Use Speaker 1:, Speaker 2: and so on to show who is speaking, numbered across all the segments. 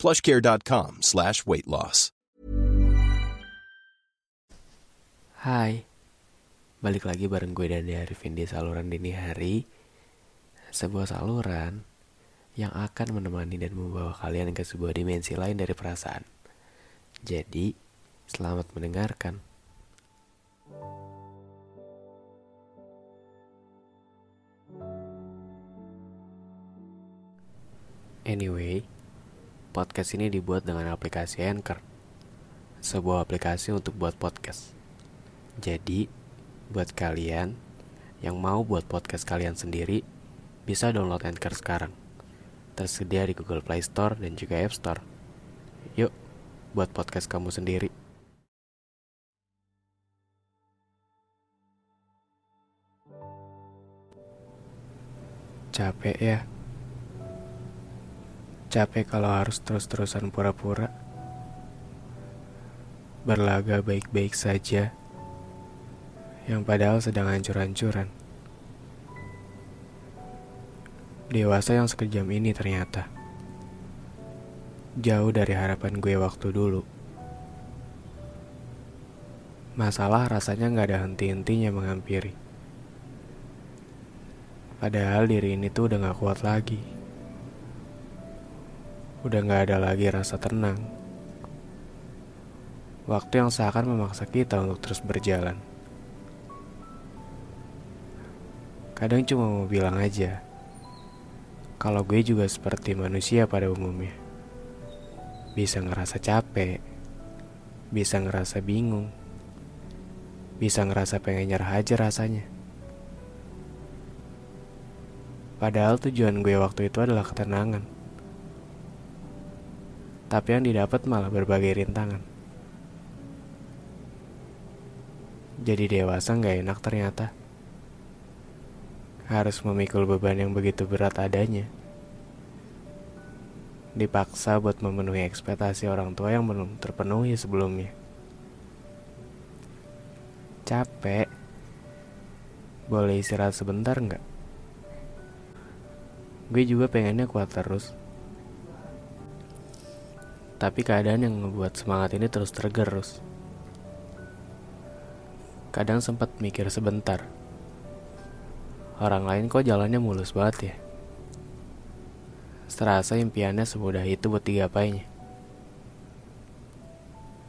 Speaker 1: plushcare.com slash weight loss.
Speaker 2: Hai, balik lagi bareng gue dan Arifin di saluran dini hari. Sebuah saluran yang akan menemani dan membawa kalian ke sebuah dimensi lain dari perasaan. Jadi, selamat mendengarkan. Anyway, podcast ini dibuat dengan aplikasi Anchor, sebuah aplikasi untuk buat podcast. Jadi, buat kalian yang mau buat podcast kalian sendiri, bisa download Anchor sekarang. Tersedia di Google Play Store dan juga App Store. Yuk, buat podcast kamu sendiri. Capek ya? Capek kalau harus terus-terusan pura-pura. Berlaga baik-baik saja. Yang padahal sedang hancur-hancuran. Dewasa yang sekejam ini ternyata. Jauh dari harapan gue waktu dulu. Masalah rasanya gak ada henti-hentinya menghampiri. Padahal diri ini tuh udah gak kuat lagi. Udah gak ada lagi rasa tenang. Waktu yang seakan memaksa kita untuk terus berjalan. Kadang cuma mau bilang aja, kalau gue juga seperti manusia pada umumnya. Bisa ngerasa capek, bisa ngerasa bingung, bisa ngerasa pengen nyerah aja rasanya. Padahal tujuan gue waktu itu adalah ketenangan. Tapi yang didapat malah berbagai rintangan. Jadi dewasa nggak enak ternyata. Harus memikul beban yang begitu berat adanya. Dipaksa buat memenuhi ekspektasi orang tua yang belum terpenuhi sebelumnya. Capek. Boleh istirahat sebentar nggak? Gue juga pengennya kuat terus. Tapi keadaan yang ngebuat semangat ini terus tergerus. Kadang sempat mikir sebentar. Orang lain kok jalannya mulus banget ya. Serasa impiannya semudah itu buat digapainya.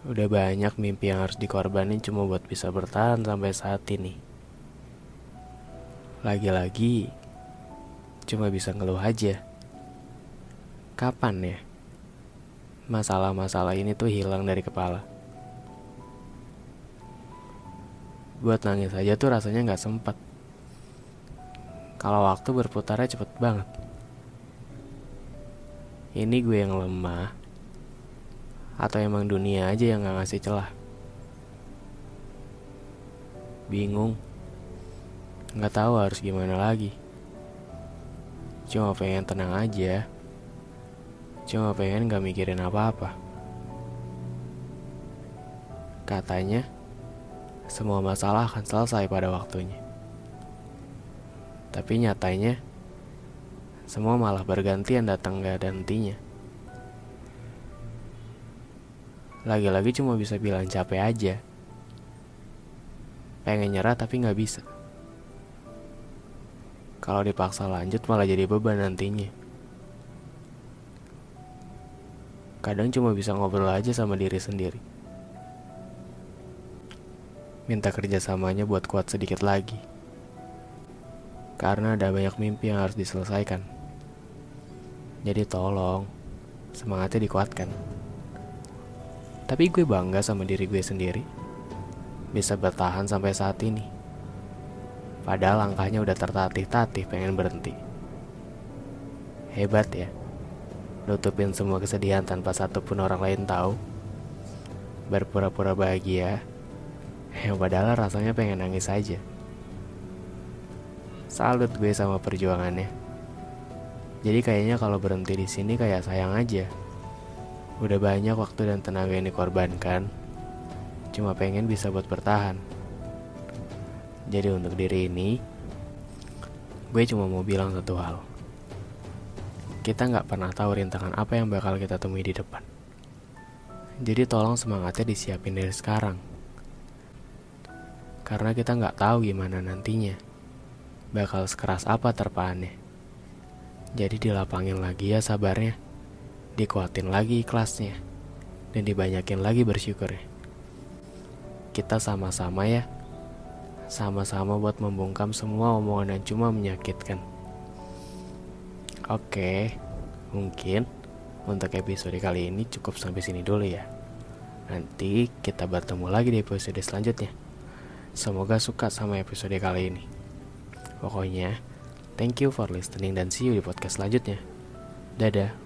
Speaker 2: Udah banyak mimpi yang harus dikorbanin cuma buat bisa bertahan sampai saat ini. Lagi-lagi, cuma bisa ngeluh aja. Kapan ya? Masalah-masalah ini tuh hilang dari kepala. Buat nangis aja tuh rasanya nggak sempat. Kalau waktu berputarnya cepet banget. Ini gue yang lemah. Atau emang dunia aja yang gak ngasih celah. Bingung. Nggak tahu harus gimana lagi. Cuma pengen tenang aja. Cuma pengen gak mikirin apa-apa. Katanya, semua masalah akan selesai pada waktunya. Tapi nyatanya, semua malah bergantian datang gak ada hentinya. Lagi-lagi cuma bisa bilang capek aja. Pengen nyerah tapi gak bisa. Kalau dipaksa lanjut malah jadi beban nantinya. Kadang cuma bisa ngobrol aja sama diri sendiri. Minta kerjasamanya buat kuat sedikit lagi. Karena ada banyak mimpi yang harus diselesaikan. Jadi tolong, semangatnya dikuatkan. Tapi gue bangga sama diri gue sendiri. Bisa bertahan sampai saat ini. Padahal langkahnya udah tertatih-tatih pengen berhenti. Hebat ya. Nutupin semua kesedihan tanpa satupun orang lain tahu. berpura-pura bahagia, yang padahal rasanya pengen nangis aja. Salut gue sama perjuangannya. Jadi kayaknya kalau berhenti di sini kayak sayang aja. Udah banyak waktu dan tenaga yang dikorbankan, cuma pengen bisa buat bertahan. Jadi untuk diri ini, gue cuma mau bilang satu hal. Kita nggak pernah tahu rintangan apa yang bakal kita temui di depan. Jadi tolong semangatnya disiapin dari sekarang. Karena kita nggak tahu gimana nantinya. Bakal sekeras apa terpaannya. Jadi dilapangin lagi ya sabarnya. Dikuatin lagi ikhlasnya. Dan dibanyakin lagi bersyukurnya. Kita sama-sama ya sama-sama buat membungkam semua omongan yang cuma menyakitkan. Oke, mungkin untuk episode kali ini cukup sampai sini dulu ya. Nanti kita bertemu lagi di episode selanjutnya. Semoga suka sama episode kali ini. Pokoknya, thank you for listening dan see you di podcast selanjutnya. Dadah.